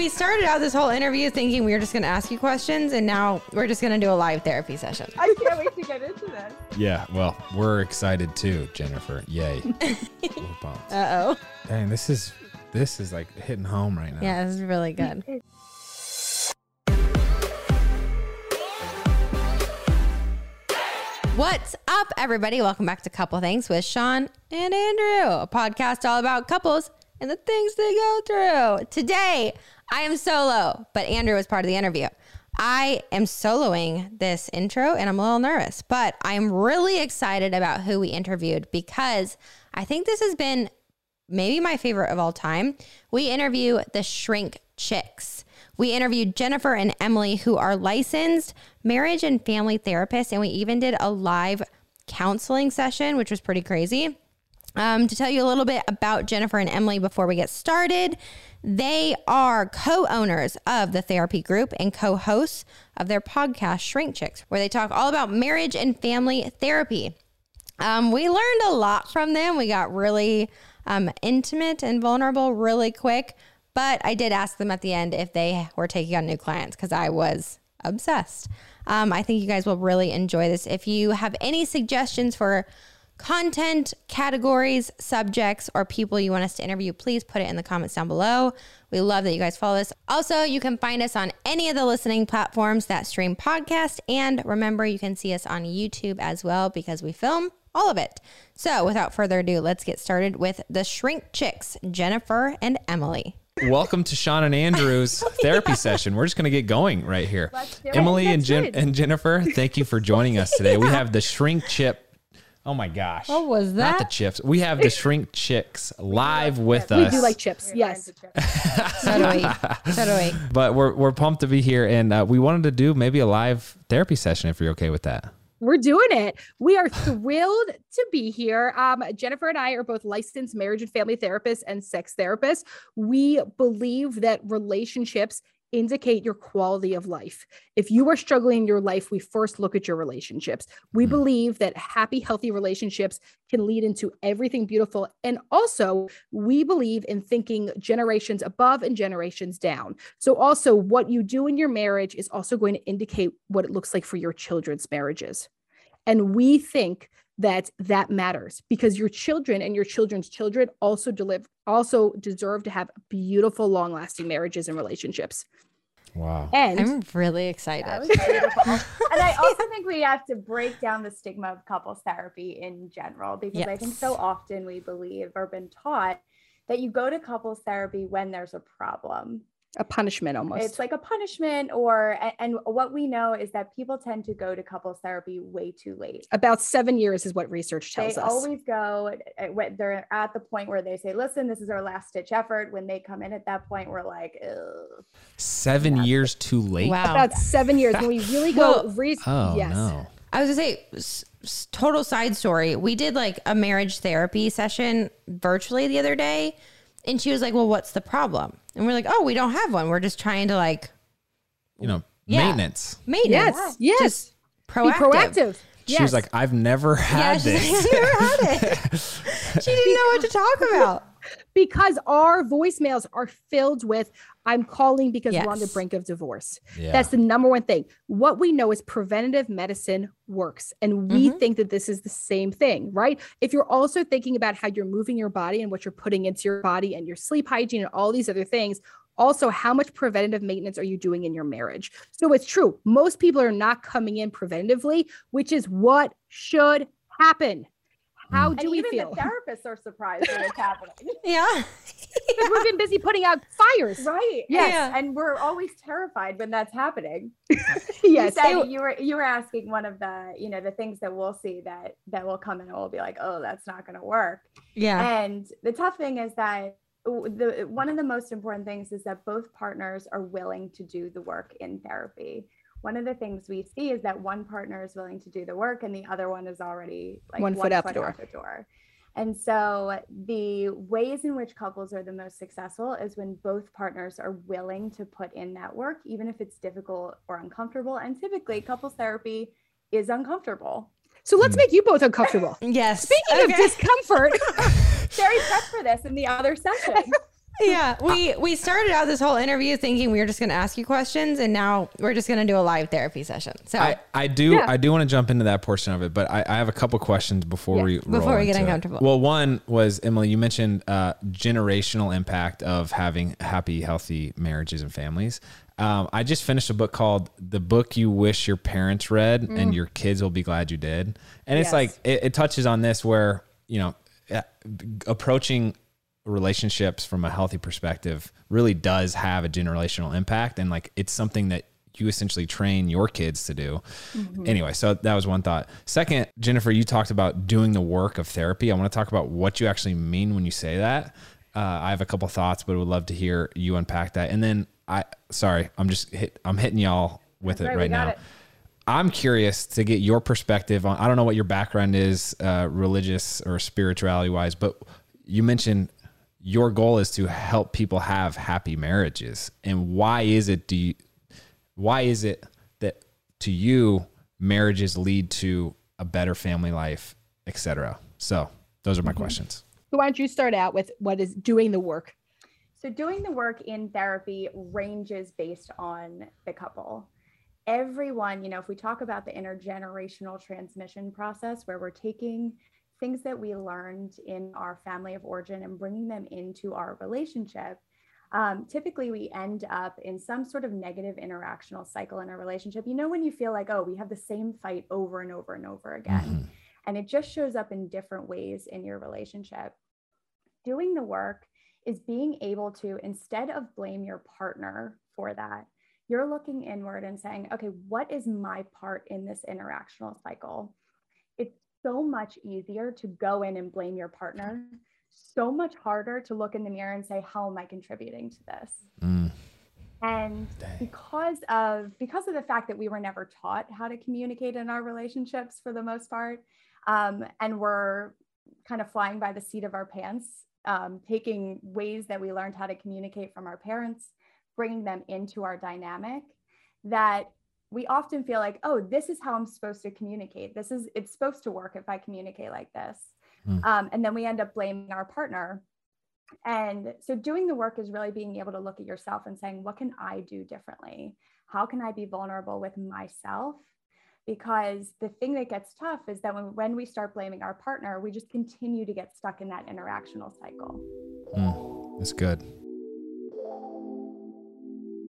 We started out this whole interview thinking we were just going to ask you questions, and now we're just going to do a live therapy session. I can't wait to get into this. Yeah, well, we're excited too, Jennifer. Yay. We're pumped. Uh oh. Dang, this is this is like hitting home right now. Yeah, this is really good. What's up, everybody? Welcome back to Couple Things with Shawn and Andrew, a podcast all about couples and the things they go through. Today, I am solo, but Andrew was part of the interview. I am soloing this intro and I'm a little nervous, but I'm really excited about who we interviewed because I think this has been maybe my favorite of all time. We interview the Shrink Chicks. We interviewed Jennifer and Emily, who are licensed marriage and family therapists, and we even did a live counseling session, which was pretty crazy. Um, to tell you a little bit about Jennifer and Emily before we get started, they are co owners of the therapy group and co hosts of their podcast, Shrink Chicks, where they talk all about marriage and family therapy. Um, we learned a lot from them. We got really um, intimate and vulnerable really quick. But I did ask them at the end if they were taking on new clients because I was obsessed. Um, I think you guys will really enjoy this. If you have any suggestions for content, categories, subjects, or people you want us to interview, please put it in the comments down below. We love that you guys follow us. Also, you can find us on any of the listening platforms that stream podcast. And remember, you can see us on YouTube as well because we film all of it. So, without further ado, let's get started with the Shrink Chicks, Jennifer and Emily. Welcome to Shawn and Andrew's therapy session. We're just going to get going right here. Let's do it. Emily and, Jen- and Jennifer, thank you for joining us today. We have the Shrink Chip. Oh my gosh. What was that? Not the chips. We have the Shrink Chicks live with We us. We do like chips. Yes. So do we. So do we. but we're, we're pumped to be here. And uh, we wanted to do maybe a live therapy session if you're okay with that. We're doing it. We are thrilled to be here. Um, Jennifer and I are both licensed marriage and family therapists and sex therapists. We believe that relationships indicate your quality of life. If you are struggling in your life, we first look at your relationships. We Mhm. believe that happy, healthy relationships can lead into everything beautiful. And also, we believe in thinking generations above and generations down. So, also, what you do in your marriage is also going to indicate what it looks like for your children's marriages. And we think that that matters because your children and your children's children also deliver also deserve to have beautiful long-lasting marriages and relationships. Wow. And I'm really excited. was and I also think we have to break down the stigma of couples therapy in general because I think so often we believe or been taught that you go to couples therapy when there's a problem. A punishment almost. It's like a punishment or and what we know is that people tend to go to couples therapy way too late. about seven years is what research tells they us. They always go uh, they're at the point where they say, "Listen, this is our last ditch effort." When they come in at that point, we're like, Ugh. Seven Yeah. years too late. Wow. about seven years when we really go Well, re- Oh, yes. no. I was gonna say, s- s- total side story. We did like a marriage therapy session virtually the other day, and she was like, "Well, what's the problem?" And we're like, "Oh, we don't have one. We're just trying to like You know, Yeah. maintenance. maintenance, Yes, yes. just Be proactive." proactive. She yes. was like, I've never had she's this. like, never had it. she didn't know what to talk about. because our voicemails are filled with I'm calling because we're on the brink of divorce. yeah. That's the number one thing. What we know is preventative medicine works. And we Mhm. think that this is the same thing, right? If you're also thinking about how you're moving your body and what you're putting into your body and your sleep hygiene and all these other things, also how much preventative maintenance are you doing in your marriage? So it's true. Most people are not coming in preventatively, which is what should happen. How Mm. do and we even feel? the therapists are surprised when it's happening. Yeah, Because we've been busy putting out fires. Right. Yes. Yeah. And we're always terrified when that's happening. Yes. You said you were you were asking one of the, you know, the things that we'll see that that will come in and we'll be like, oh, that's not gonna work. yeah, And the tough thing is that the one of the most important things is that both partners are willing to do the work in therapy. One of the things we see is that one partner is willing to do the work and the other one is already like One foot out the door. the door. And so the ways in which couples are the most successful is when both partners are willing to put in that work, even if it's difficult or uncomfortable. And typically, couples therapy is uncomfortable. So let's hmm. make you both uncomfortable. yes. Speaking of discomfort, Sherry prepped for this in the other session. yeah, we we started out this whole interview thinking we were just going to ask you questions, and now we're just going to do a live therapy session. So I, I do Yeah. I do want to jump into that portion of it, but I, I have a couple questions before Yeah, we before roll we get into it. uncomfortable. Well, one was Emily. You mentioned uh, generational impact of having happy, healthy marriages and families. Um, I just finished a book called "The Book You Wish Your Parents Read," and your kids will be glad you did. And it's Yes. like it, it touches on this where you know uh, approaching relationships from a healthy perspective really does have a generational impact and like it's something that you essentially train your kids to do. Anyway, so that was one thought. Second, Jennifer, you talked about doing the work of therapy. I want to talk about what you actually mean when you say that. Uh, I have a couple thoughts, but would love to hear you unpack that. And then I, sorry, I'm just hit, I'm hitting y'all with That's it right, right now. it. I'm curious to get your perspective on. I don't know what your background is, uh, religious or spirituality wise, but you mentioned your goal is to help people have happy marriages. And why is it? Do you, why is it that to you marriages lead to a better family life, etc.? So those are my mm-hmm. questions. Why don't you start out with what is doing the work? So, doing the work in therapy ranges based on the couple. Everyone, you know, if we talk about the intergenerational transmission process where we're taking things that we learned in our family of origin and bringing them into our relationship, um, typically we end up in some sort of negative interactional cycle in a relationship. You know, when you feel like, oh, we have the same fight over and over and over again, and it just shows up in different ways in your relationship. Doing the work is being able to, instead of blame your partner for that, you're looking inward and saying, okay, what is my part in this interactional cycle? It's so much easier to go in and blame your partner, so much harder to look in the mirror and say, how am I contributing to this? Mm. And Dang. because of because of the fact that we were never taught how to communicate in our relationships for the most part, um, and we're kind of flying by the seat of our pants, um, taking ways that we learned how to communicate from our parents, bringing them into our dynamic, that we often feel like, oh, this is how I'm supposed to communicate. This is it's supposed to work if I communicate like this, Hmm. um, and then we end up blaming our partner and so doing the work is really being able to look at yourself and saying, what can I do differently? How can I be vulnerable with myself? Because the thing that gets tough is that when, when we start blaming our partner, we just continue to get stuck in that interactional cycle. Mm. That's good.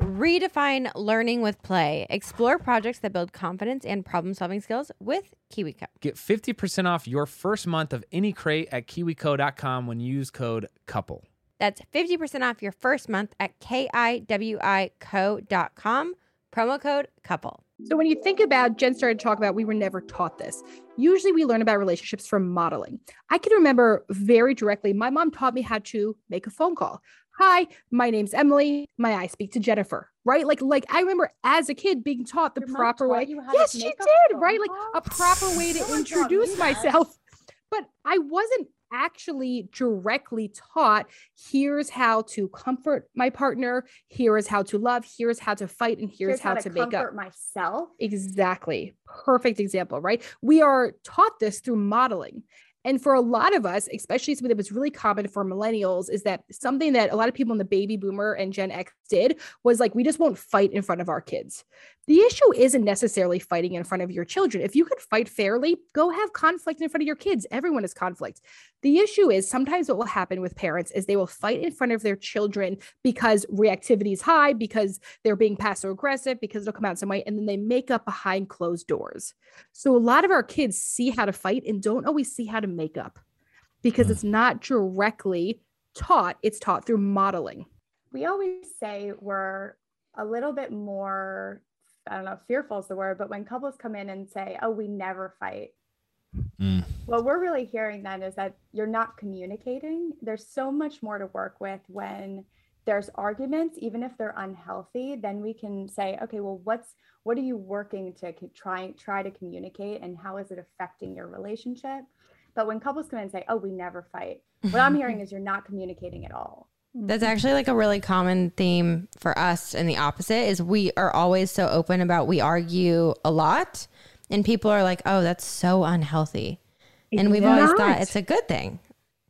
Redefine learning with play. Explore projects that build confidence and problem solving skills with KiwiCo. Get 50% off your first month of any crate at kiwico.com when you use code COUPLE. That's 50% off your first month at kiwico.com. Promo code couple. So when you think about Jen started to talk about we were never taught this. Usually we learn about relationships from modeling. I can remember very directly my mom taught me how to make a phone call. Hi, my name's Emily. May I speak to Jennifer? right? Like, like I remember as a kid being taught the Your proper way. how to Yes, she did, right? Like a proper way to introduce myself. But I wasn't actually directly taught here's how to comfort my partner, here is how to love, here's how to fight, and here's, Here's how, to, make up. myself. Exactly. Perfect example, right? We are taught this through modeling. And for a lot of us, especially something that was really common for millennials, is that something that a lot of people in the baby boomer and Gen X did was like, we just won't fight in front of our kids. The issue isn't necessarily fighting in front of your children. If you could fight fairly, go have conflict in front of your kids. Everyone has conflict. The issue is sometimes what will happen with parents is they will fight in front of their children because reactivity is high, because they're being passive aggressive, because it'll come out some way, and then they make up behind closed doors. So a lot of our kids see how to fight and don't always see how to make up because Mm. it's not directly taught, it's taught through modeling. we always say we're a little bit more i don't know fearful is the word but when couples come in and say oh we never fight Mm. what we're really hearing then is that you're not communicating. There's so much more to work with when there's arguments even if they're unhealthy then we can say okay well what's what are you working to try try to communicate and how is it affecting your relationship? But when couples come in and say oh we never fight what i'm hearing is you're not communicating at all That's actually like a really common theme for us and the opposite is we are always so open about we argue a lot and people are like, "Oh, that's so unhealthy." And we've always thought it's a good thing.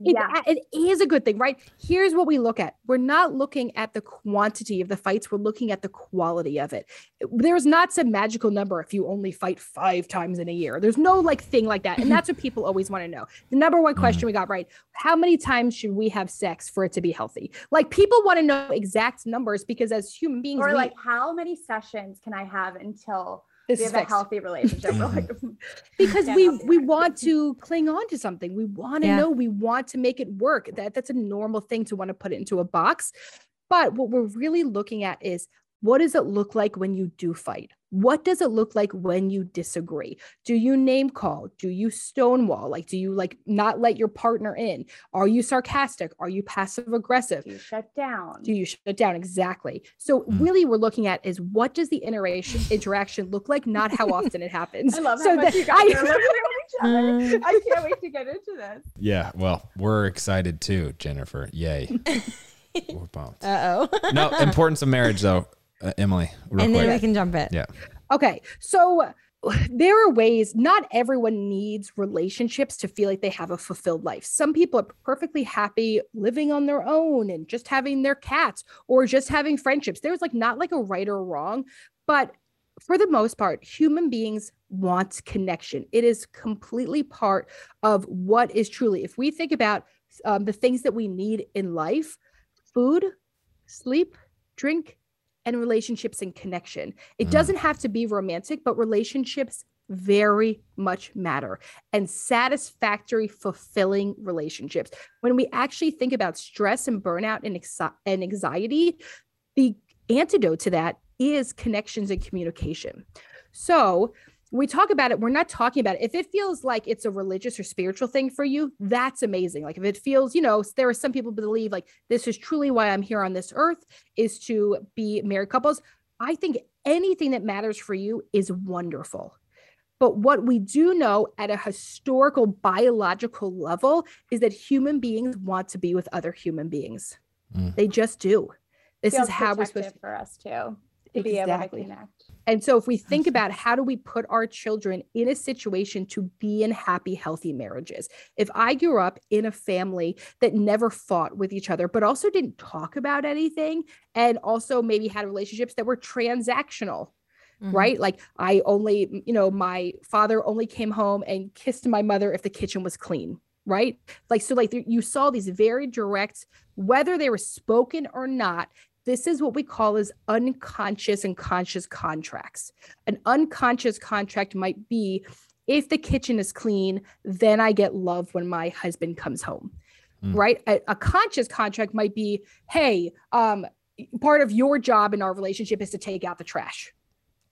It, yeah it is a good thing, right? Here's what we look at. We're not looking at the quantity of the fights, we're looking at the quality of it. There's not some magical number if you only fight five times in a year. There's no like thing like that. And mm-hmm. that's what people always want to know. The number one mm-hmm. question we got right How many times should we have sex for it to be healthy? Like people want to know exact numbers because as human beings, or we, like how many sessions can i have until this we is have a healthy relationship. We're like, mm, because we healthy we sex. want to cling on to something. We want to Yeah. know. We want to make it work. That that's a normal thing to want to put it into a box. But what we're really looking at is what does it look like when you do fight what does it look like when you disagree? Do you name call? Do you stonewall? Like do you like not let your partner in? Are you sarcastic? Are you passive aggressive you shut down? Do you shut down? Exactly. So Mm. really we're looking at is what does the interaction interaction look like not how often it happens. I love how so much you guys I- are looking at each other. Mm. i can't wait to get into this. Yeah, well, we're excited too, Jennifer. Yay. we're pumped. Uh oh. No, importance of marriage though, uh, Emily. Real and then quick. we can jump in. Yeah. Okay. So there are ways, not everyone needs relationships to feel like they have a fulfilled life. Some people are perfectly happy living on their own and just having their cats or just having friendships. There's like not like a right or wrong, but for the most part, human beings want connection. It is completely part of what is truly, if we think about um, the things that we need in life food, sleep, drink, and relationships and connection. It Mm. doesn't have to be romantic, but relationships very much matter and satisfactory, fulfilling relationships. When we actually think about stress and burnout and, exi- and anxiety, the antidote to that is connections and communication. So, when we talk about it, we're not talking about it. If it feels like it's a religious or spiritual thing for you, that's amazing. Like if it feels, you know, there are some people believe like this is truly why I'm here on this earth is to be married couples. I think anything that matters for you is wonderful. But what we do know at a historical biological level is that human beings want to be with other human beings. Mm. They just do. This is how we're supposed protective to for us too to be able to Exactly. connect and so, if we think about how do we put our children in a situation to be in happy, healthy marriages? If I grew up in a family that never fought with each other, but also didn't talk about anything, and also maybe had relationships that were transactional, Mhm. right? Like I only, you know, my father only came home and kissed my mother if the kitchen was clean, right? Like, so like you saw these very direct, whether they were spoken or not, this is what we call as unconscious and conscious contracts. An unconscious contract might be if the kitchen is clean, then I get love when my husband comes home. Mm. Right? A, a conscious contract might be, hey, um, part of your job in our relationship is to take out the trash.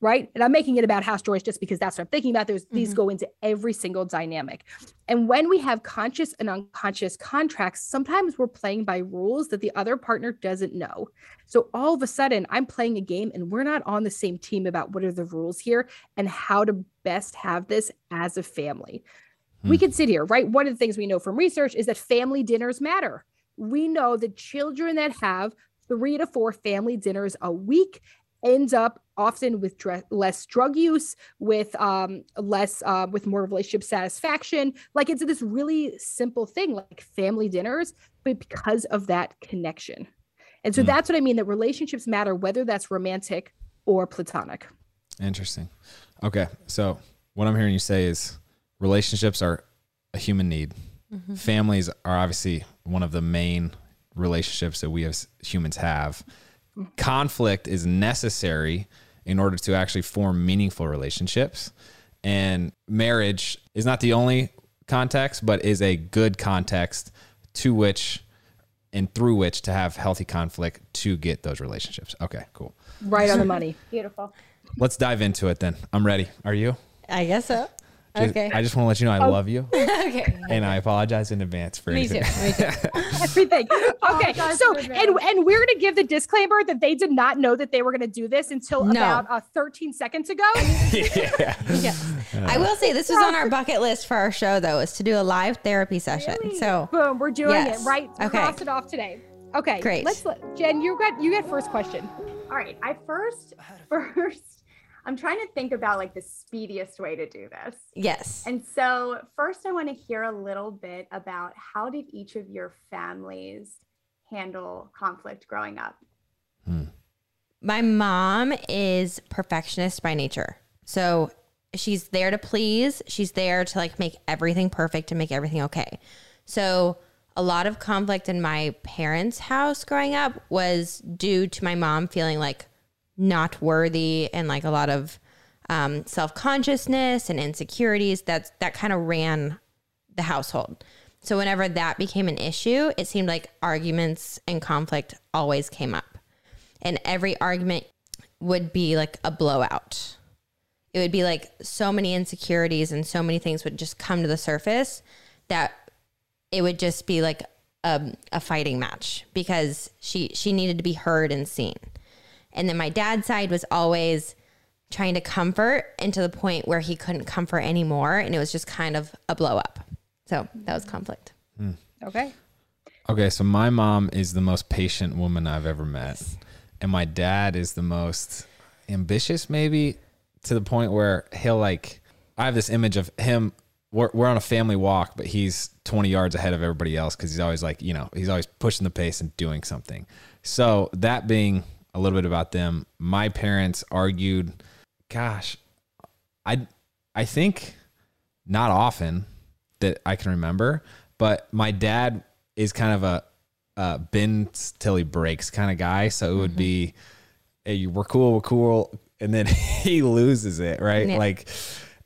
Right? And I'm making it about house chores just because that's what I'm thinking about. There's these mm-hmm. go into every single dynamic. And when we have conscious and unconscious contracts, sometimes we're playing by rules that the other partner doesn't know. So all of a sudden, I'm playing a game and we're not on the same team about what are the rules here and how to best have this as a family. We hmm. can sit here, right? One of the things we know from research is that family dinners matter. We know that children that have three to four family dinners a week ends up often with dre- less drug use with um less uh with more relationship satisfaction like it's this really simple thing like family dinners but because of that connection and so Mm. that's what i mean that relationships matter whether that's romantic or platonic Interesting. Okay. So what I'm hearing you say is relationships are a human need. Families are obviously one of the main relationships that we as humans have. Conflict is necessary in order to actually form meaningful relationships. And marriage is not the only context, but is a good context to which and through which to have healthy conflict to get those relationships. Okay, cool. right on the money Beautiful. Let's dive into it then. I'm ready. Are you? I guess so. Just- Okay. I just want to let you know I love you okay. and I apologize in advance for Me too. Me too. everything. Okay, so and and we're gonna give the disclaimer that they did not know that they were gonna do this until No. about uh, 13 seconds ago. yeah. Yes. I will say this was on our bucket list for our show though, is to do a live therapy session. So Boom, we're doing Yes. it right. Okay. Cross it off today. Okay, Great. Let's let Jen. You got you get first question. All right. I first, first, I'm trying to think about like the speediest way to do this. yes. And so, first, I want to hear a little bit about how did each of your families handle conflict growing up? Hmm. My mom is perfectionist by nature. So she's there to please. She's there to like make everything perfect and make everything okay. So a lot of conflict in my parents' house growing up was due to my mom feeling like not worthy and like a lot of um, self consciousness and insecurities. That's that kind of ran the household. So whenever that became an issue, it seemed like arguments and conflict always came up and every argument would be like a blowout. It would be like so many insecurities and so many things would just come to the surface that it would just be like a, a fighting match because she she needed to be heard and seen. And then my dad's side was always trying to comfort and to the point where he couldn't comfort anymore and it was just kind of a blow up. So that was conflict. Hmm. Okay. Okay, so my mom is the most patient woman I've ever met. And my dad is the most ambitious, maybe to the point where he'll like, I have this image of him. We're, we're on a family walk, but he's 20 yards ahead of everybody else because he's always like, you know, he's always pushing the pace and doing something. So, that being a little bit about them, my parents argued, gosh, I, I think not often that I can remember, but my dad is kind of a uh, bends till he breaks kind of guy. So it would be, hey, we're cool, we're cool, and then he loses it, right? Yeah. Like,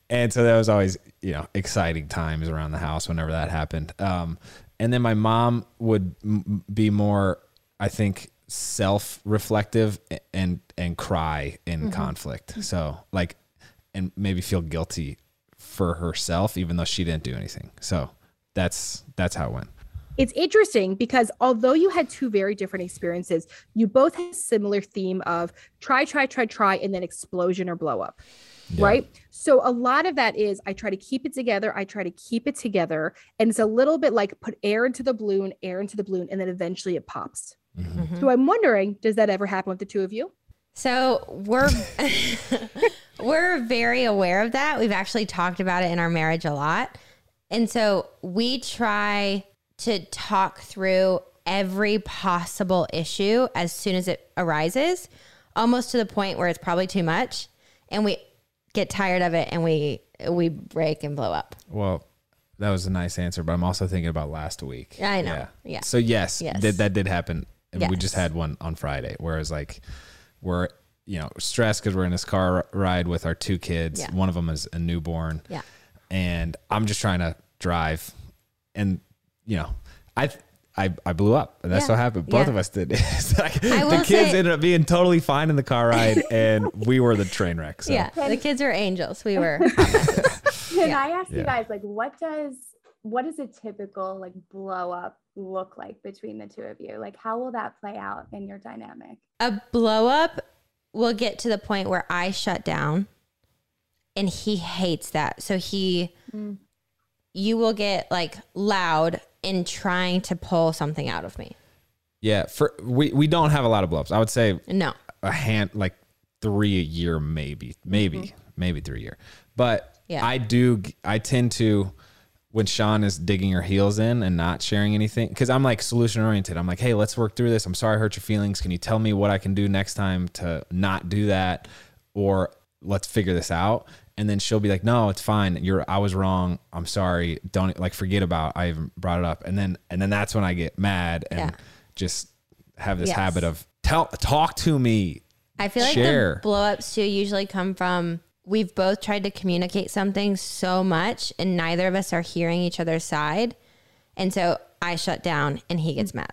and so that was always you know exciting times around the house whenever that happened. Um, and then my mom would m- be more, I think, self-reflective and and cry in mm-hmm. conflict. So like, and maybe feel guilty for herself, even though she didn't do anything. So that's that's how it went. It's interesting because although you had two very different experiences, you both had a similar theme of try, try, try, try, and then explosion or blow up. Yeah. Right. So a lot of that is I try to keep it together. I try to keep it together. And it's a little bit like put air into the balloon, air into the balloon, and then eventually it pops. Mhm. So I'm wondering, does that ever happen with the two of you? So we're we're very aware of that. We've actually talked about it in our marriage a lot. And so we try to talk through every possible issue as soon as it arises, almost to the point where it's probably too much and we get tired of it and we we break and blow up. Well, that was a nice answer, but I'm also thinking about last week. I know. Yeah. So yes, Yes. That, that did happen, and we just had one on Friday. Whereas like we're you know stressed because we're in this car ride with our two kids. Yeah. One of them is a newborn. Yeah. and I'm just trying to drive, and you know, I I, I blew up, and that's Yeah. what happened. Both Yeah. of us did. Like, the kids say- ended up being totally fine in the car ride, and we were the train wreck. So. Yeah, the kids are angels. We were. Can Yeah. I ask Yeah. you guys, like, what does what is a typical like blow up look like between the two of you? Like, how will that play out in your dynamic? a blow up will get to the point where I shut down and he hates that. So he Mm. you will get like loud in trying to pull something out of me. Yeah, for we we don't have a lot of blowups. I would say No. a hand like three a year, maybe, maybe, maybe three a year. But Mm-hmm. Yeah. I do. I tend to when Shawn is digging her heels in and not sharing anything because I'm like solution oriented. I'm like, hey, let's work through this. I'm sorry I hurt your feelings. Can you tell me what I can do next time to not do that, or let's figure this out. And then she'll be like, no, it's fine. You're I was wrong. I'm sorry. Don't like forget about I even brought it up. And then and then that's when I get mad and Yeah. just have this Yes. habit of tell talk to me. I feel like Share. the blow ups too usually come from we've both tried to communicate something so much and neither of us are hearing each other's side. And so I shut down and he gets mad.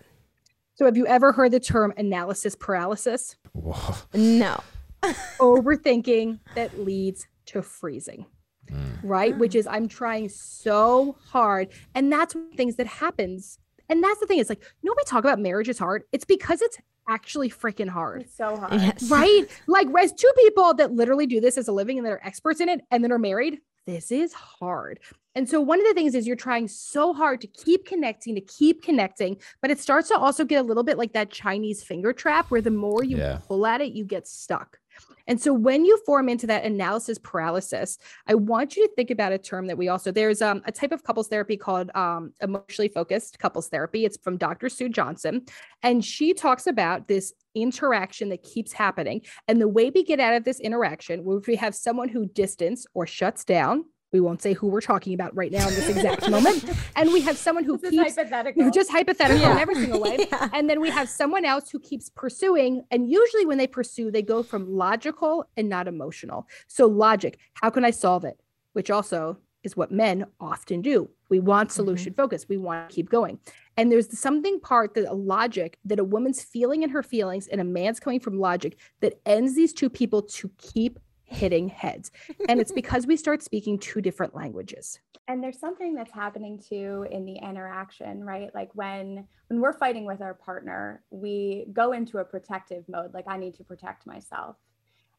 So have you ever heard the term analysis paralysis? Whoa. No. Overthinking that leads to freezing. Hmm. Right? Which is I'm trying so hard. And that's one of the things that happens. And that's the thing. It's like, no, we talk about marriage is hard. It's because it's actually freaking hard. It's so hard. Yes. Right? Like, as two people that literally do this as a living and that are experts in it and then are married, this is hard. And so, one of the things is you're trying so hard to keep connecting, to keep connecting, but it starts to also get a little bit like that Chinese finger trap where the more you Yeah. pull at it, you get stuck. And so when you form into that analysis paralysis, I want you to think about a term that we also there's um, a type of couples therapy called um, emotionally focused couples therapy. It's from Dr. Sue Johnson, and she talks about this interaction that keeps happening. And the way we get out of this interaction, where we have someone who distance or shuts down, we won't say who we're talking about right now in this exact moment, and we have someone who This is keeps hypothetical. just hypothetical in Yeah. every single way. Yeah. And then we have someone else who keeps pursuing. And usually, when they pursue, they go from logical and not emotional. So, logic, how can I solve it? Which also is what men often do. We want mm-hmm. solution focus, we want to keep going. And there's something part that a logic that a woman's feeling in her feelings and a man's coming from logic that ends these two people to keep hitting heads. And it's because we start speaking two different languages. and there's something that's happening too in the interaction right? Like when when we're fighting with our partner we go into a protective mode like i need to protect myself.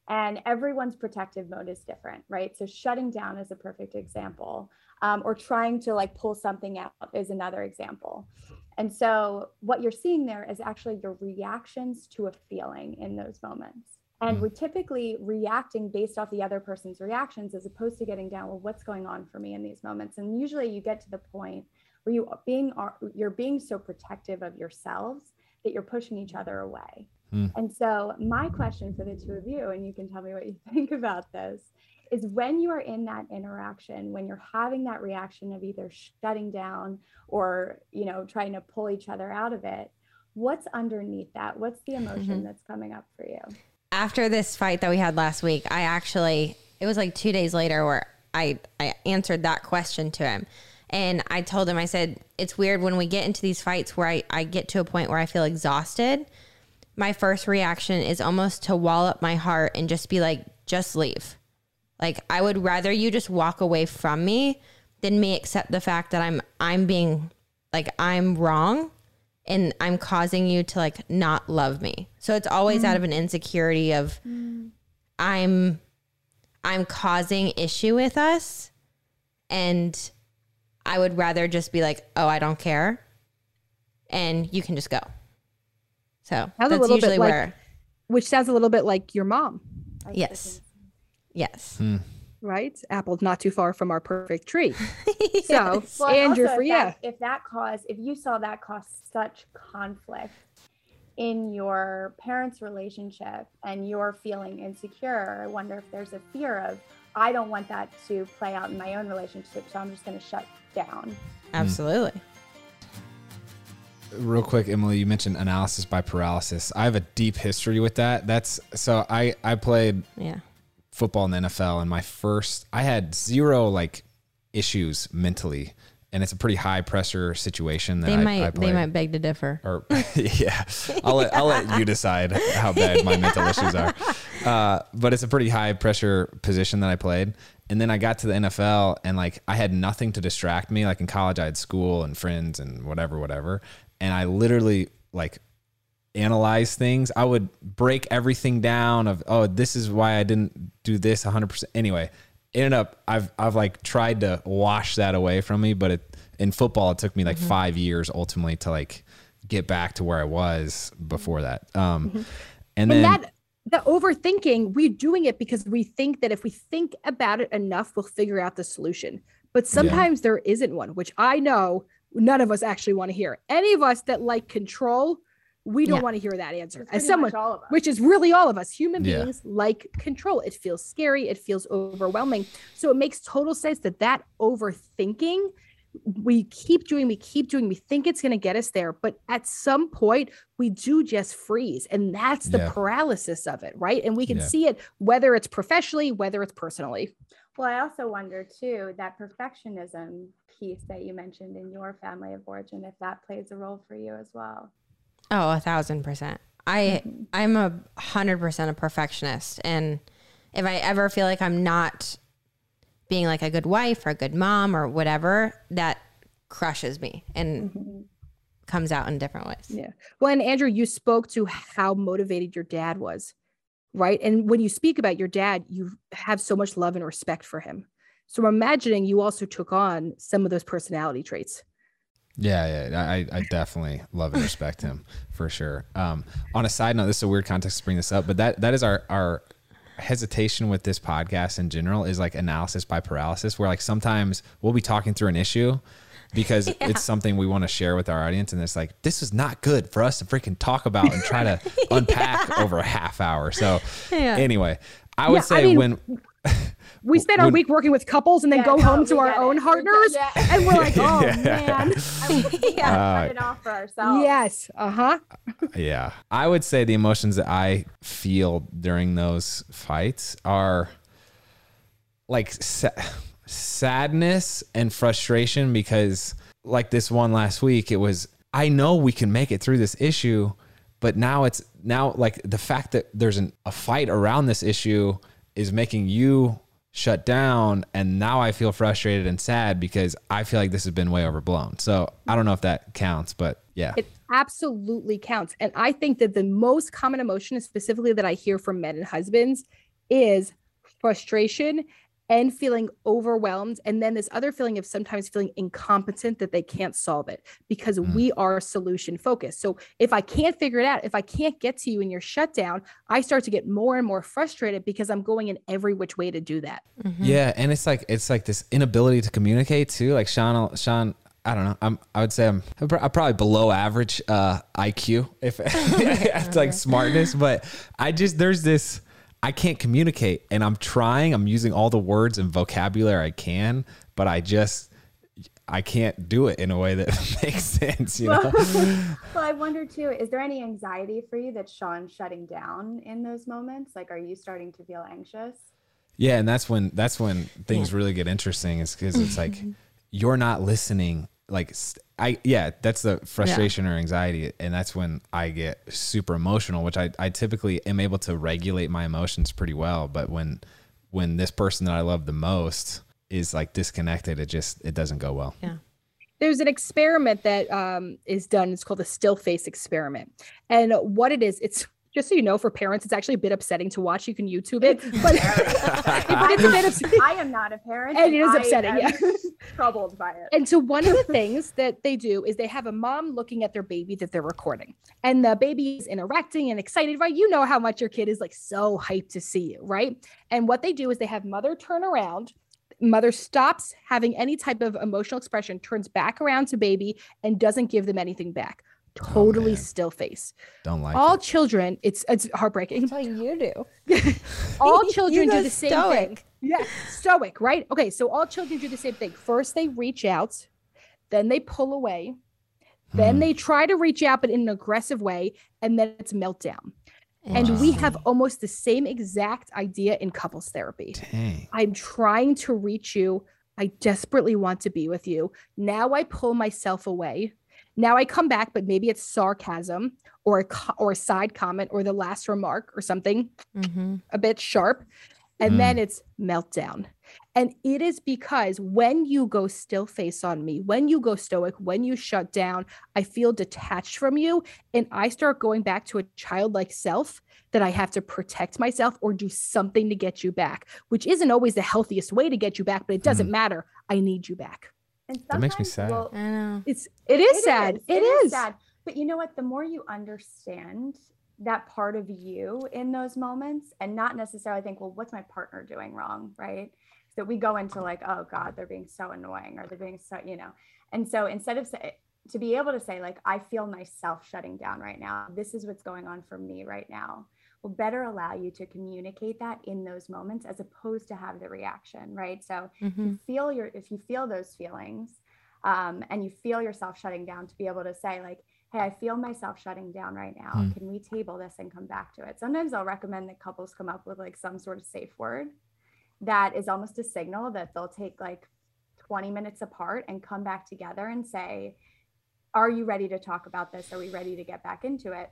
And everyone's protective mode is different right? So shutting down is a perfect example um, or trying to like pull something out is another example. And so what you're seeing there is actually your reactions to a feeling in those moments and Mm. we're typically reacting based off the other person's reactions as opposed to getting down well what's going on for me in these moments and usually you get to the point where you being are- you're being so protective of yourselves that you're pushing each other away Hmm. and so my question for the two of you and you can tell me what you think about this is when you are in that interaction when you're having that reaction of either shutting down or you know trying to pull each other out of it what's underneath that what's the emotion Mhm. that's coming up for you after this fight that we had last week, I actually it was like two days later where I I answered that question to him. And I told him, I said, it's weird when we get into these fights where I, I get to a point where I feel exhausted. My first reaction is almost to wall up my heart and just be like, just leave. Like I would rather you just walk away from me than me accept the fact that I'm I'm being like I'm wrong and I'm causing you to like not love me. So it's always out mm. of an insecurity of mm. I'm I'm causing issue with us and I would rather just be like, "Oh, I don't care." And you can just go. So, Sounds a that's little bit usually like- where Which sounds a little bit like your mom, Like, Yes. yes. Hmm. Right? Apple's not too far from our perfect tree. So, Well, and Andrew, also for if you. that, if that caused, if you saw that cause such conflict in your parents' relationship and you're feeling insecure, I wonder if there's a fear of, I don't want that to play out in my own relationship, so I'm just going to shut down. Hmm. Absolutely. real quick emily you mentioned analysis by paralysis i have a deep history with that that's so i i played Yeah. Football in the nfl and my first i had zero like issues mentally and it's a pretty high pressure situation that They I, might I they might beg to differ. or yeah, I'll let I'll let you decide how bad my mental issues are. Uh, but it's a pretty high pressure position that I played, and then I got to the NFL and like I had nothing to distract me. Like in college, I had school and friends and whatever, whatever, and I literally like analyze things. I would break everything down of oh this is why I didn't do this 100%. Anyway, ended up I've I've like tried to wash that away from me, but it in football it took me like 5 years ultimately to like get back to where I was before that. Um and then and that the overthinking we're doing it because we think that if we think about it enough we'll figure out the solution but sometimes there isn't one which i know none of us actually want to hear any of us that like control we don't Yeah. want to hear that answer as someone all of us. which is really all of us human Yeah. beings like control it feels scary it feels overwhelming so it makes total sense that that overthinking we keep doing we keep doing we think it's going to get us there but at some point we do just freeze and that's the Yeah. paralysis of it right and we can Yeah. see it whether it's professionally whether it's personally Well, I also wonder too that perfectionism piece that you mentioned in your family of origin, if that plays a role for you as well. Oh, a thousand percent. I Mm-hmm. I'm a hundred percent a perfectionist, and if I ever feel like I'm not being like a good wife or a good mom or whatever, that crushes me and comes out in different ways. yeah well and andrew you spoke to how motivated your dad was right and when you speak about your dad you have so much love and respect for him so i'm imagining you also took on some of those personality traits Yeah, yeah, I, I definitely love and respect him for sure. Um, on a side note, this is a weird context to bring this up, but that that is our our hesitation with this podcast in general is like analysis by paralysis, where like sometimes we'll be talking through an issue because it's something we want to share with our audience, and it's like this is not good for us to freaking talk about and try to unpack over a half hour. So Yeah. anyway, I would Yeah, I say mean, when we spend our When- week working with couples and then Yeah, go no, home to our own it. partners Yeah. and we're like oh Yeah. man yeah, Uh, cut it off for ourselves. yes uh-huh Yeah. I would say the emotions that I feel during those fights are like sa- sadness and frustration because, like this one last week, it was, I know we can make it through this issue, but now it's now like the fact that there's an, a fight around this issue is making you shut down. And now I feel frustrated and sad because I feel like this has been way overblown. So I don't know if that counts, but yeah. It absolutely counts. And I think that the most common emotion, specifically that I hear from men and husbands, is frustration and feeling overwhelmed. And then this other feeling of sometimes feeling incompetent that they can't solve it because we are solution focused. So if I can't figure it out, if I can't get to you in your shutdown, I start to get more and more frustrated because I'm going in every which way to do that. Yeah, and it's like it's like this inability to communicate too. Like Shawn, Shawn, I don't know. I'm I would say I'm, I'm probably below average uh, IQ if it's like smartness, but I just there's this I can't communicate, and I'm trying. I'm using all the words and vocabulary I can, but I just I can't do it in a way that makes sense. You know? well, I wonder too, is there any anxiety for you that Shawn's shutting down in those moments? Like, are you starting to feel anxious? Yeah, and that's when that's when things really get interesting is because it's like you're not listening. Like I yeah, that's the frustration or anxiety, and that's when I get super emotional, which I I typically am able to regulate my emotions pretty well. But when when this person that I love the most is like disconnected, it just it doesn't go well. Yeah. there's an experiment that um, is done. It's called the still face experiment. And what it is, it's just so you know, for parents, it's actually a bit upsetting to watch. You can YouTube it, but, but it's a bit upsetting. I am not a parent. And it is I upsetting, yeah. troubled by it. And so one of the things that they do is they have a mom looking at their baby that they're recording. And the baby is interacting and excited, right? You know how much your kid is like so hyped to see you, right? And what they do is they have mother turn around. Mother stops having any type of emotional expression, turns back around to baby, and doesn't give them anything back. Totally man. still face. Don't like All it. children, it's it's heartbreaking. That's what you do. All children do the same stoic. thing. Yeah, stoic, right? Okay, so all children do the same thing. First, they reach out, then they pull away, then Hmm. they try to reach out, but in an aggressive way, and then it's meltdown. And we have almost the same exact idea in couples therapy. Dang. I'm trying to reach you. I desperately want to be with you. Now I pull myself away. Now I come back, but maybe it's sarcasm or a, co- or a side comment or the last remark or something Mm-hmm. a bit sharp. And Mm. then it's meltdown. And it is because when you go still face on me, when you go stoic, when you shut down, I feel detached from you. And I start going back to a childlike self that I have to protect myself or do something to get you back, which isn't always the healthiest way to get you back, but it doesn't matter. I need you back. And That makes me sad. we'll- I know. It's it is sad. is. it is. sad. But you know what? The more you understand that part of you in those moments and not necessarily think, well, what's my partner doing wrong? Right. That we go into like, oh God, they're being so annoying or they're being so, you know. And so instead of say, to be able to say, like, I feel myself shutting down right now, this is what's going on for me right now, will better allow you to communicate that in those moments as opposed to have the reaction. Right. So Mm-hmm. you feel your if you feel those feelings um, and you feel yourself shutting down to be able to say like hey i feel myself shutting down right now Hmm. can we table this and come back to it sometimes i'll recommend that couples come up with like some sort of safe word that is almost a signal that they'll take like 20 minutes apart and come back together and say are you ready to talk about this are we ready to get back into it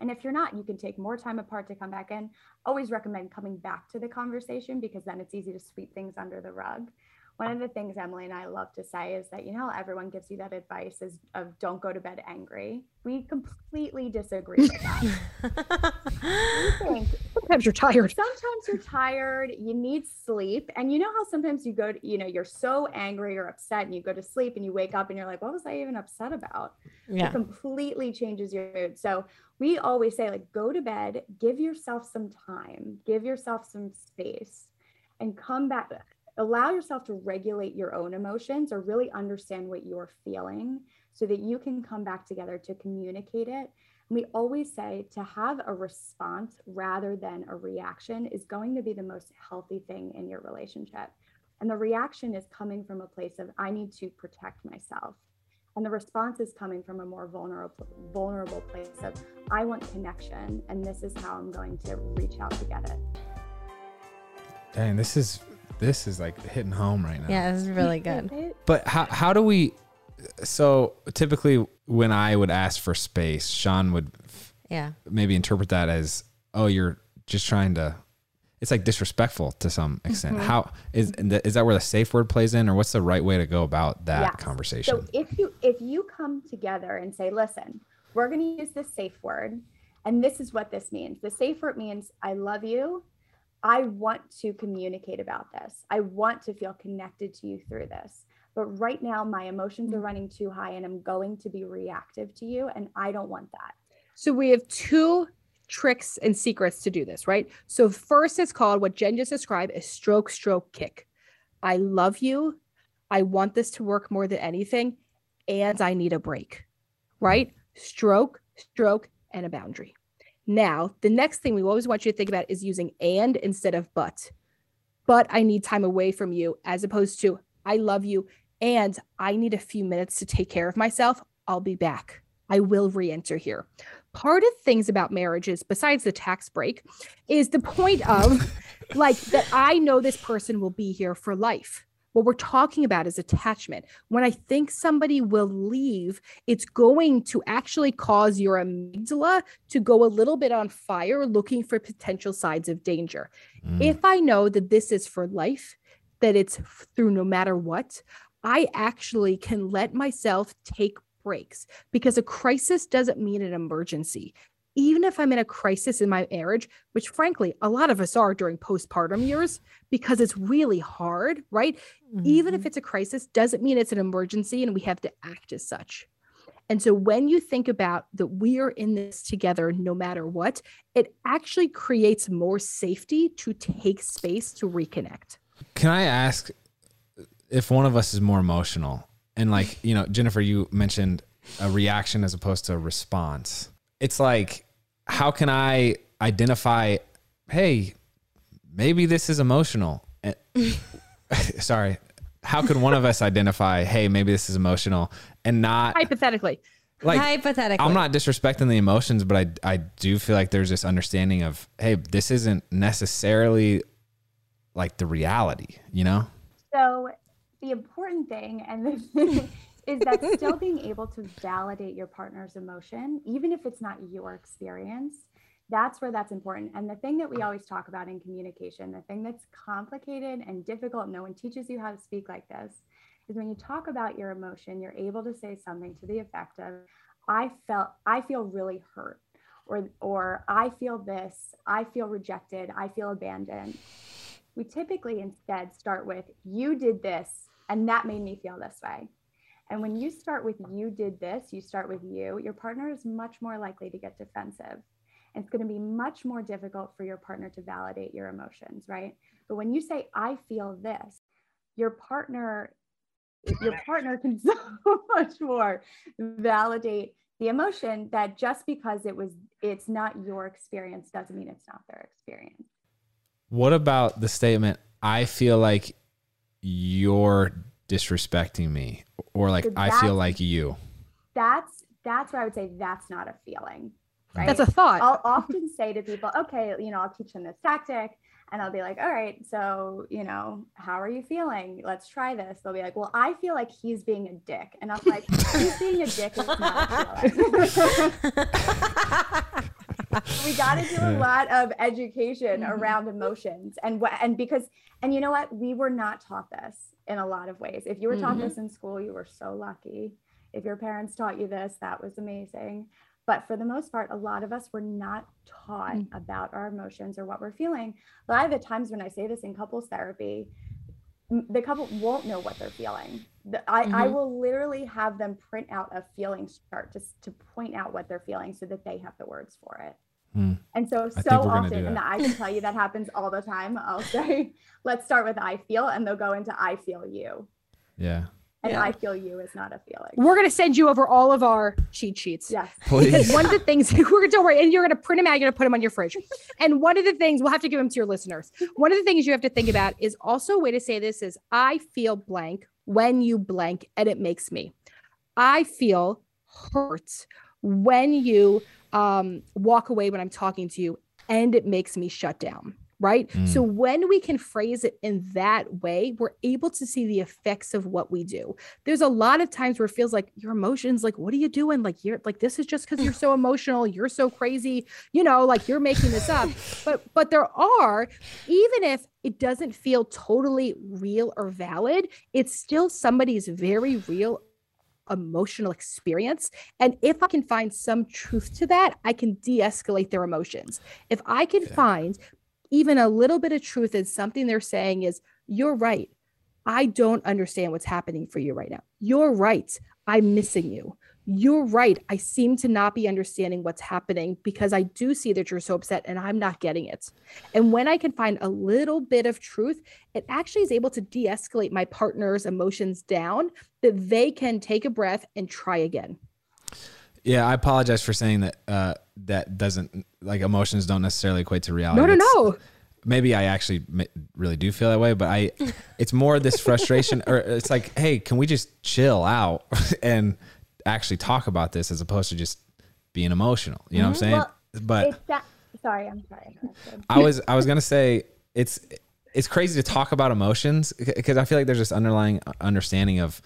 and if you're not you can take more time apart to come back in always recommend coming back to the conversation because then it's easy to sweep things under the rug. One of the things Emily and I love to say is that, you know, everyone gives you that advice is of don't go to bed angry. We completely disagree with that. think Sometimes you're tired. sometimes you're tired, you need sleep. And you know how sometimes you go to, you know, you're so angry or upset and you go to sleep and you wake up and you're like, what was I even upset about? Yeah. it completely changes your mood. So we always say, like, go to bed, give yourself some time, give yourself some space, and come back. Allow yourself to regulate your own emotions or really understand what you're feeling so that you can come back together to communicate it. And we always say to have a response rather than a reaction is going to be the most healthy thing in your relationship. And the reaction is coming from a place of, I need to protect myself and the response is coming from a more vulnerable vulnerable place of i want connection and this is how i'm going to reach out to get it Dang, this is this is like hitting home right now. Yeah, this is really good. But how how do we? So typically, when I would ask for space, Shawn would Yeah. maybe interpret that as, "Oh, you're just trying to." It's like disrespectful to some extent. Mhm. How is is that where the safe word plays in, or what's the right way to go about that Yes. conversation? so if you if you come together and say listen we're going to use this safe word and this is what this means the safe word means i love you i want to communicate about this i want to feel connected to you through this but right now my emotions are mm-hmm. running too high and i'm going to be reactive to you and i don't want that So we have two tricks and secrets to do this, right? So first it's called what Jen just described as stroke, stroke, kick. I love you. I want this to work more than anything. And I need a break, right? Stroke, stroke, and a boundary. Now, the next thing we always want you to think about is using and instead of but. But I need time away from you, as opposed to I love you and I need a few minutes to take care of myself. I'll be back. I will re enter here. Part of things about marriages, besides the tax break, is the point of like that I know this person will be here for life. What we're talking about is attachment. When I think somebody will leave, it's going to actually cause your amygdala to go a little bit on fire looking for potential signs of danger. Mm. If I know that this is for life, that it's through no matter what, I actually can let myself take breaks because a crisis doesn't mean an emergency. Even if I'm in a crisis in my marriage, which frankly, a lot of us are during postpartum years because it's really hard, right? Even if mm-hmm. it's a crisis, doesn't mean it's an emergency and we have to act as such. And so when you think about that we are in this together no matter what, it actually creates more safety to take space to reconnect. Can I ask if one of us is more emotional? And like, you know, Jennifer, you mentioned a reaction as opposed to a response. It's like, how can I identify, hey, maybe this is emotional? And- Sorry. How could one of us identify, hey, maybe this is emotional and not Hypothetically, like Hypothetically. I'm not disrespecting the emotions, but I I do feel like there's this understanding of, hey, this isn't necessarily like the reality, you know? So the important thing and the thing is that still being able to validate your partner's emotion, even if it's not your experience, that's where that's important. And the thing that we always talk about in communication, the thing that's complicated and difficult, no one teaches you how to speak like this, is when you talk about your emotion, you're able to say something to the effect of, I felt, I feel really hurt, or, or I feel this, I feel rejected, I feel abandoned. We typically instead start with, you did this, and that made me feel this way. And when you start with, you did this, you start with you, your partner is much more likely to get defensive it's going to be much more difficult for your partner to validate your emotions, right? But when you say, I feel this, your partner, your partner can so much more validate the emotion that just because it was it's not your experience doesn't mean it's not their experience. What about the statement, I feel like you're disrespecting me or like so I feel like you? That's that's where I would say that's not a feeling. Right? That's a thought. I'll often say to people, okay, you know, I'll teach them this tactic and I'll be like, all right, so, you know, how are you feeling? Let's try this. They'll be like, well, I feel like he's being a dick. And I'm like, he's being a dick is not we got to do a lot of education mm-hmm. around emotions and what, and because, and you know what? We were not taught this in a lot of ways. If you were taught mm-hmm. this in school, you were so lucky. If your parents taught you this, that was amazing. But for the most part, a lot of us were not taught mm. about our emotions or what we're feeling. A lot of the times when I say this in couples therapy, the couple won't know what they're feeling. I, mm-hmm. I will literally have them print out a feelings chart just to point out what they're feeling so that they have the words for it. Mm. And so, so often, and I can tell you that happens all the time. I'll say, let's start with I feel, and they'll go into I feel you. Yeah. And yeah. I feel you is not a feeling. We're gonna send you over all of our cheat sheets. Yes. Because one of the things we're gonna don't worry, and you're gonna print them out, you're gonna put them on your fridge. and one of the things we'll have to give them to your listeners. One of the things you have to think about is also a way to say this is I feel blank when you blank, and it makes me. I feel hurt when you um, walk away when I'm talking to you, and it makes me shut down right? Mm. So when we can phrase it in that way, we're able to see the effects of what we do. There's a lot of times where it feels like your emotions, like, what are you doing? Like, you're like, this is just because you're so emotional, you're so crazy, you know, like you're making this up. but but there are, even if it doesn't feel totally real or valid, it's still somebody's very real emotional experience. And if I can find some truth to that, I can de escalate their emotions. If I can yeah. find even a little bit of truth in something they're saying is, you're right. I don't understand what's happening for you right now. You're right. I'm missing you. You're right. I seem to not be understanding what's happening because I do see that you're so upset and I'm not getting it. And when I can find a little bit of truth, it actually is able to de escalate my partner's emotions down that they can take a breath and try again. Yeah, I apologize for saying that. Uh, that doesn't like emotions don't necessarily equate to reality. No, no, it's, no. Maybe I actually really do feel that way, but I, it's more this frustration, or it's like, hey, can we just chill out and actually talk about this as opposed to just being emotional? You know mm-hmm. what I'm saying? Well, but that, sorry, I'm sorry. I was I was gonna say it's it's crazy to talk about emotions because I feel like there's this underlying understanding of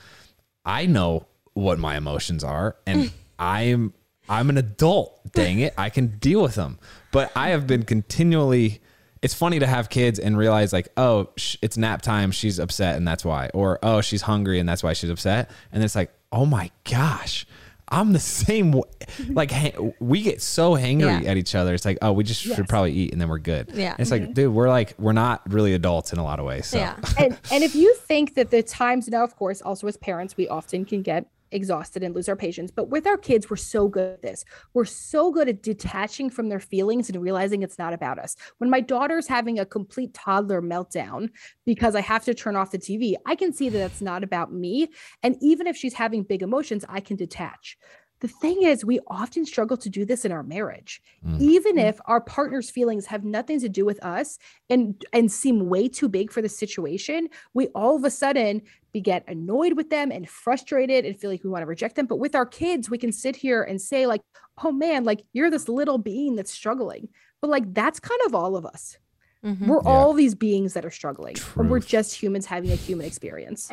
I know what my emotions are and I'm I'm an adult. Dang it, I can deal with them. But I have been continually. It's funny to have kids and realize like, oh, sh- it's nap time. She's upset, and that's why. Or oh, she's hungry, and that's why she's upset. And it's like, oh my gosh, I'm the same. way. Like ha- we get so hangry yeah. at each other. It's like, oh, we just yes. should probably eat, and then we're good. Yeah. It's like, mm-hmm. dude, we're like, we're not really adults in a lot of ways. So. Yeah. and and if you think that the times now, of course, also as parents, we often can get exhausted and lose our patience. But with our kids, we're so good at this. We're so good at detaching from their feelings and realizing it's not about us. When my daughter's having a complete toddler meltdown because I have to turn off the TV, I can see that that's not about me. And even if she's having big emotions, I can detach. The thing is, we often struggle to do this in our marriage, mm. even if our partner's feelings have nothing to do with us and and seem way too big for the situation. We all of a sudden we get annoyed with them and frustrated and feel like we want to reject them. But with our kids, we can sit here and say like, "Oh man, like you're this little being that's struggling," but like that's kind of all of us. Mm-hmm. We're yeah. all these beings that are struggling, Truth. or we're just humans having a human experience.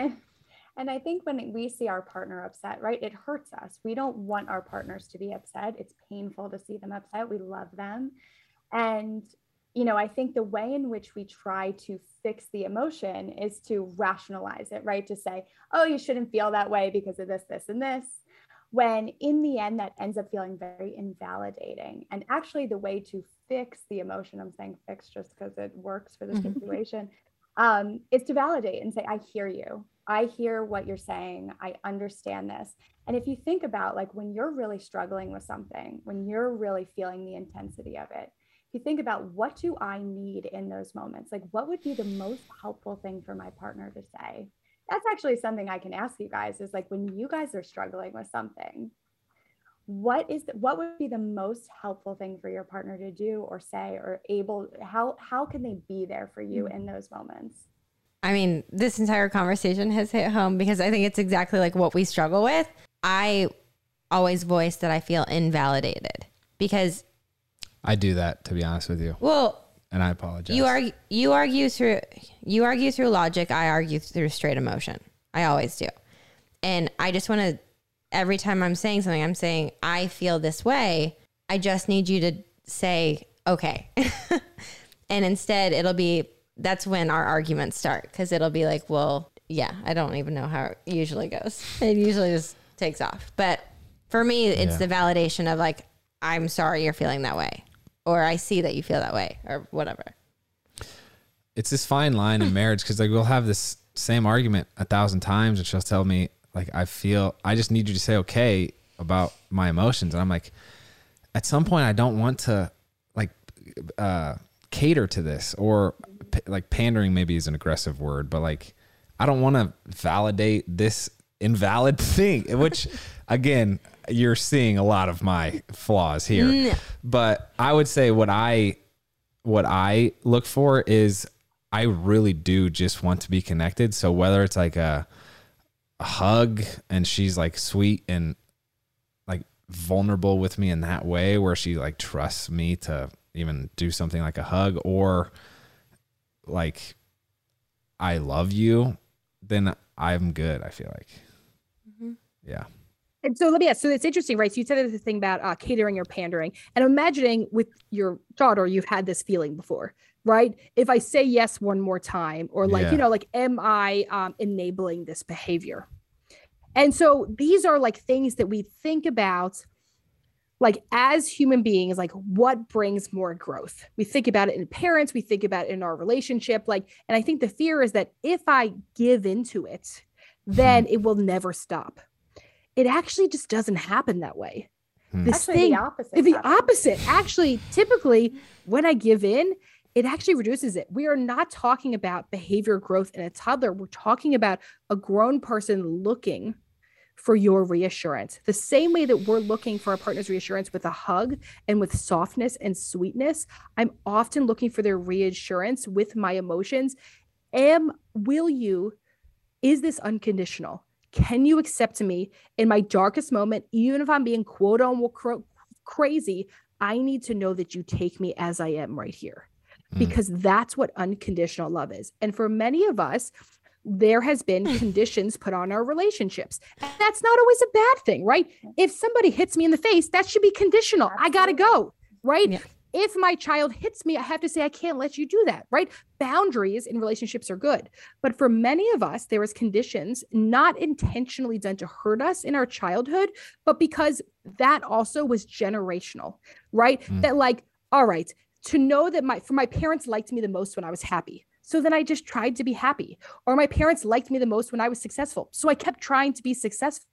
And, I think when we see our partner upset, right, it hurts us. We don't want our partners to be upset. It's painful to see them upset. We love them. And, you know, I think the way in which we try to fix the emotion is to rationalize it, right? To say, oh, you shouldn't feel that way because of this, this, and this. When in the end, that ends up feeling very invalidating. And actually, the way to fix the emotion, I'm saying fix just because it works for the mm-hmm. situation, um, is to validate and say, I hear you. I hear what you're saying. I understand this. And if you think about like when you're really struggling with something, when you're really feeling the intensity of it, if you think about what do I need in those moments, like what would be the most helpful thing for my partner to say? That's actually something I can ask you guys is like when you guys are struggling with something, what is the, what would be the most helpful thing for your partner to do or say or able how how can they be there for you mm. in those moments I mean, this entire conversation has hit home because I think it's exactly like what we struggle with. I always voice that I feel invalidated because I do that to be honest with you. Well, and I apologize. You argue you argue through you argue through logic, I argue through straight emotion. I always do. And I just want to every time I'm saying something, I'm saying I feel this way. I just need you to say okay. and instead it'll be that's when our arguments start because it'll be like, well, yeah, I don't even know how it usually goes. It usually just takes off. But for me, it's yeah. the validation of like, I'm sorry you're feeling that way, or I see that you feel that way, or whatever. It's this fine line in marriage because like we'll have this same argument a thousand times, and she'll tell me like, I feel I just need you to say okay about my emotions, and I'm like, at some point, I don't want to like uh, cater to this or like pandering maybe is an aggressive word, but like I don't want to validate this invalid thing, which again, you're seeing a lot of my flaws here. No. But I would say what I what I look for is I really do just want to be connected. So whether it's like a, a hug and she's like sweet and like vulnerable with me in that way where she like trusts me to even do something like a hug or like I love you, then I'm good. I feel like, mm-hmm. yeah. And so let me ask. So it's interesting, right? So you said the thing about uh, catering or pandering, and imagining with your daughter, you've had this feeling before, right? If I say yes one more time, or like yeah. you know, like, am I um, enabling this behavior? And so these are like things that we think about like as human beings like what brings more growth we think about it in parents we think about it in our relationship like and i think the fear is that if i give into it then it will never stop it actually just doesn't happen that way hmm. this actually, thing the opposite the happens. opposite actually typically when i give in it actually reduces it. We are not talking about behavior growth in a toddler. We're talking about a grown person looking for your reassurance. The same way that we're looking for a partner's reassurance with a hug and with softness and sweetness, I'm often looking for their reassurance with my emotions. Am will you is this unconditional? Can you accept me in my darkest moment even if I'm being quote unquote crazy? I need to know that you take me as I am right here. Mm. Because that's what unconditional love is. And for many of us, there has been conditions put on our relationships. And that's not always a bad thing, right? If somebody hits me in the face, that should be conditional. I got to go, right? Yeah. If my child hits me, I have to say, I can't let you do that, right? Boundaries in relationships are good. But for many of us, there was conditions not intentionally done to hurt us in our childhood, but because that also was generational, right? Mm. That like, all right, to know that my for my parents liked me the most when I was happy so then I just tried to be happy. Or my parents liked me the most when I was successful. So I kept trying to be successful.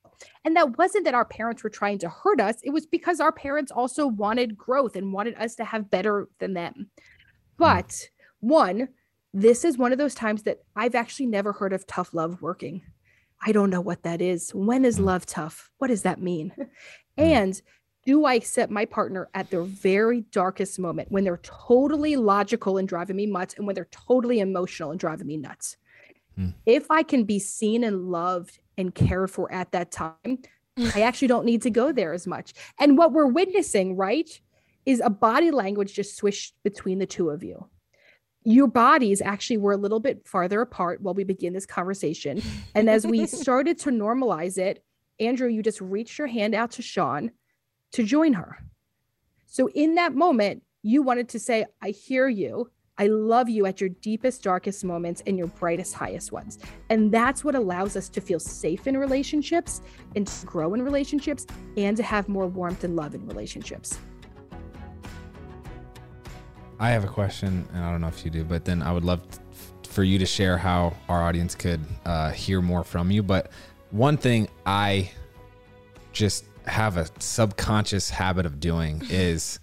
And that wasn't that our parents were trying to hurt us, it was because our parents also wanted growth and wanted us to have better than them. But one, this is one of those times that I've actually never heard of tough love working. I don't know what that is. When is hmm. love tough? What does that mean? Hmm. And do I accept my partner at their very darkest moment when they're totally logical and driving me nuts and when they're totally emotional and driving me nuts? Hmm. If I can be seen and loved and cared for at that time, I actually don't need to go there as much. And what we're witnessing, right, is a body language just switched between the two of you. your bodies actually were a little bit farther apart while we begin this conversation. And as we started to normalize it, Andrew, you just reached your hand out to Shawn to join her. So in that moment, you wanted to say, I hear you. I love you at your deepest, darkest moments and your brightest, highest ones. And that's what allows us to feel safe in relationships and to grow in relationships and to have more warmth and love in relationships. I have a question, and I don't know if you do, but then I would love t- for you to share how our audience could uh, hear more from you. But one thing I just have a subconscious habit of doing is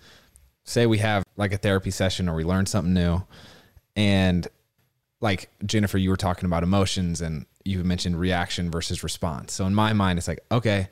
say we have like a therapy session or we learn something new and like Jennifer you were talking about emotions and you mentioned reaction versus response. So in my mind it's like okay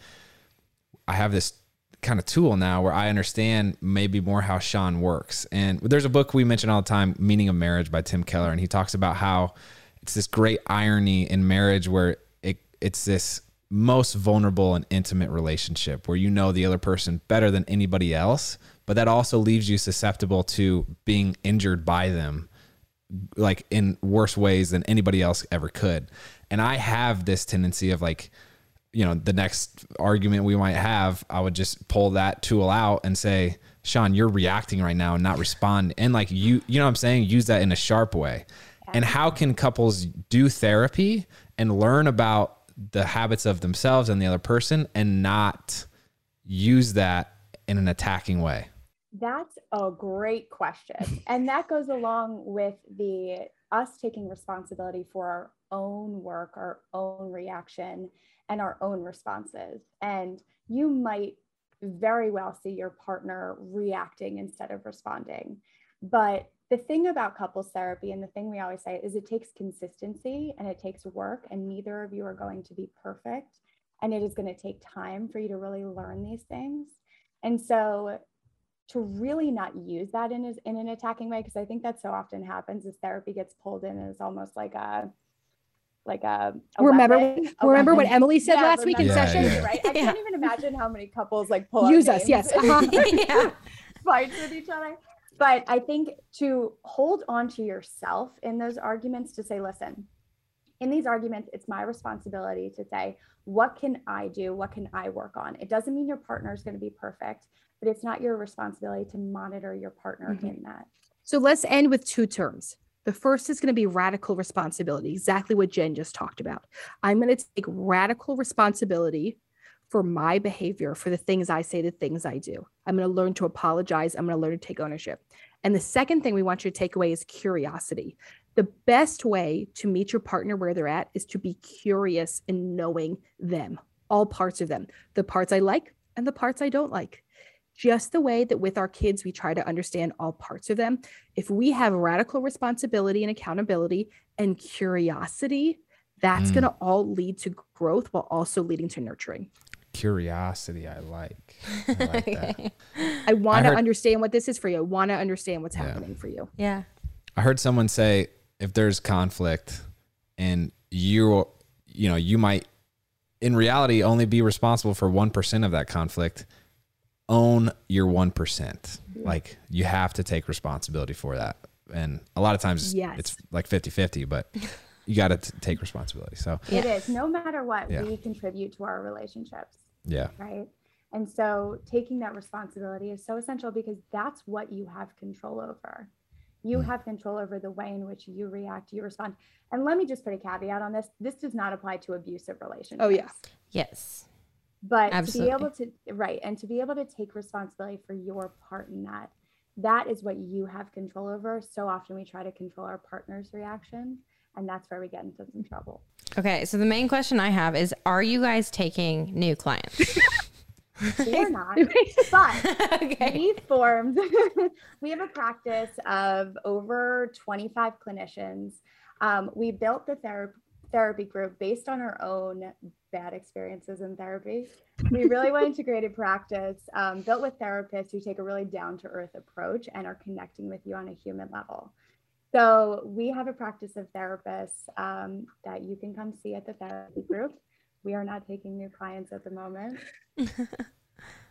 I have this kind of tool now where I understand maybe more how Shawn works. And there's a book we mention all the time, Meaning of Marriage by Tim Keller and he talks about how it's this great irony in marriage where it it's this most vulnerable and intimate relationship where you know the other person better than anybody else, but that also leaves you susceptible to being injured by them like in worse ways than anybody else ever could. And I have this tendency of like, you know, the next argument we might have, I would just pull that tool out and say, Shawn, you're reacting right now and not respond. And like you, you know what I'm saying? Use that in a sharp way. And how can couples do therapy and learn about the habits of themselves and the other person and not use that in an attacking way? That's a great question. and that goes along with the us taking responsibility for our own work, our own reaction, and our own responses. And you might very well see your partner reacting instead of responding. But the thing about couples therapy and the thing we always say is it takes consistency and it takes work and neither of you are going to be perfect and it is going to take time for you to really learn these things and so to really not use that in, in an attacking way because i think that so often happens is therapy gets pulled in as almost like a like a, a remember weapon, a remember weapon. what Emily said Yeah, last week in remember- session? Yeah. right i Yeah. can't even imagine how many couples like pull out Use us, yes. Uh-huh. yeah. fights with each other. But I think to hold on to yourself in those arguments to say, listen, in these arguments, it's my responsibility to say, what can I do? What can I work on? It doesn't mean your partner is going to be perfect, but it's not your responsibility to monitor your partner Mhm. in that. So let's end with two terms. The first is going to be radical responsibility, exactly what Jen just talked about. I'm going to take radical responsibility for my behavior, for the things I say, the things I do. I'm going to learn to apologize. I'm going to learn to take ownership. And the second thing we want you to take away is curiosity. The best way to meet your partner where they're at is to be curious in knowing them, all parts of them, the parts I like and the parts I don't like just the way that with our kids we try to understand all parts of them if we have radical responsibility and accountability and curiosity that's Mm. going to all lead to growth while also leading to nurturing Curiosity, I like. I like. Okay. i want to understand what this is for you i want to understand what's Yeah. happening for you Yeah. I heard someone say if there's conflict and you you know, you might in reality only be responsible for 1% of that conflict. Own your 1%. Like you have to take responsibility for that. And a lot of times Yes. it's like 50-50, but you got to take responsibility. So, it is no matter what Yeah. we contribute to our relationships. Yeah. right? And so taking that responsibility is so essential because that's what you have control over. You Mm. have control over the way in which you react, you respond. And let me just put a caveat on this. This does not apply to abusive relationships. Oh, yes. Yes. But Absolutely. to be able to right and to be able to take responsibility for your part in that, that is what you have control over. So often we try to control our partner's reaction, and that's where we get into some trouble. Okay. So the main question I have is Are you guys taking new clients? We are not, but okay. we formed we have a practice of over 25 clinicians um, we built the therapy therapy group based on our own bad experiences in therapy we really wanted to create practice um, built with therapists who take a really down to earth approach and are connecting with you on a human level so we have a practice of therapists um, that you can come see at the therapy group we are not taking new clients at the moment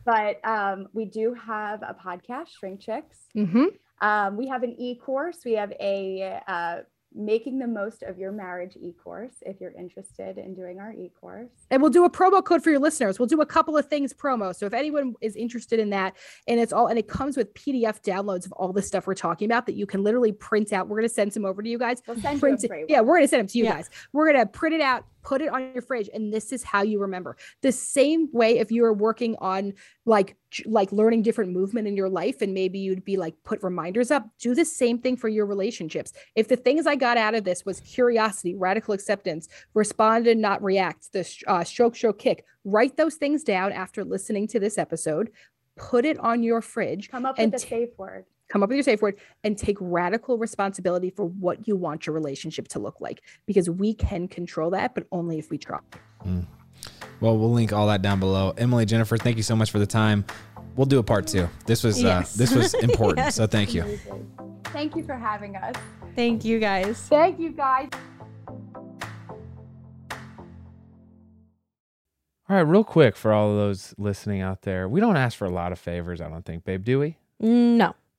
but um, we do have a podcast, Shrink Chicks. hmm Um, we have an e-course. We have a uh, making the most of your marriage e-course if you're interested in doing our e-course. And we'll do a promo code for your listeners. We'll do a couple of things promo. So if anyone is interested in that and it's all and it comes with pdf downloads of all the stuff we're talking about that you can literally print out. We're going to send some over to you guys. We'll send print you yeah we're going to send them to you yeah. guys. We're going to print it out put it on your fridge and this is how you remember. The same way if you are working on like like learning different movement in your life and maybe you'd be like put reminders up do the same thing for your relationships. If the things i got out of this was curiosity radical acceptance respond and not react the uh, stroke stroke kick write those things down after listening to this episode put it on your fridge come up with a safe word come up with your safe word and take radical responsibility for what you want your relationship to look like because we can control that but only if we try. Mm. well we'll link all that down below. Emily jennifer thank you so much for the time. We'll do a part two. This was uh, yes. uh, this was important yes. so thank you. Thank you for having us. Thank you guys. Thank you guys. All right real quick for all of those listening out there we don't ask for a lot of favors i don't think babe do we? No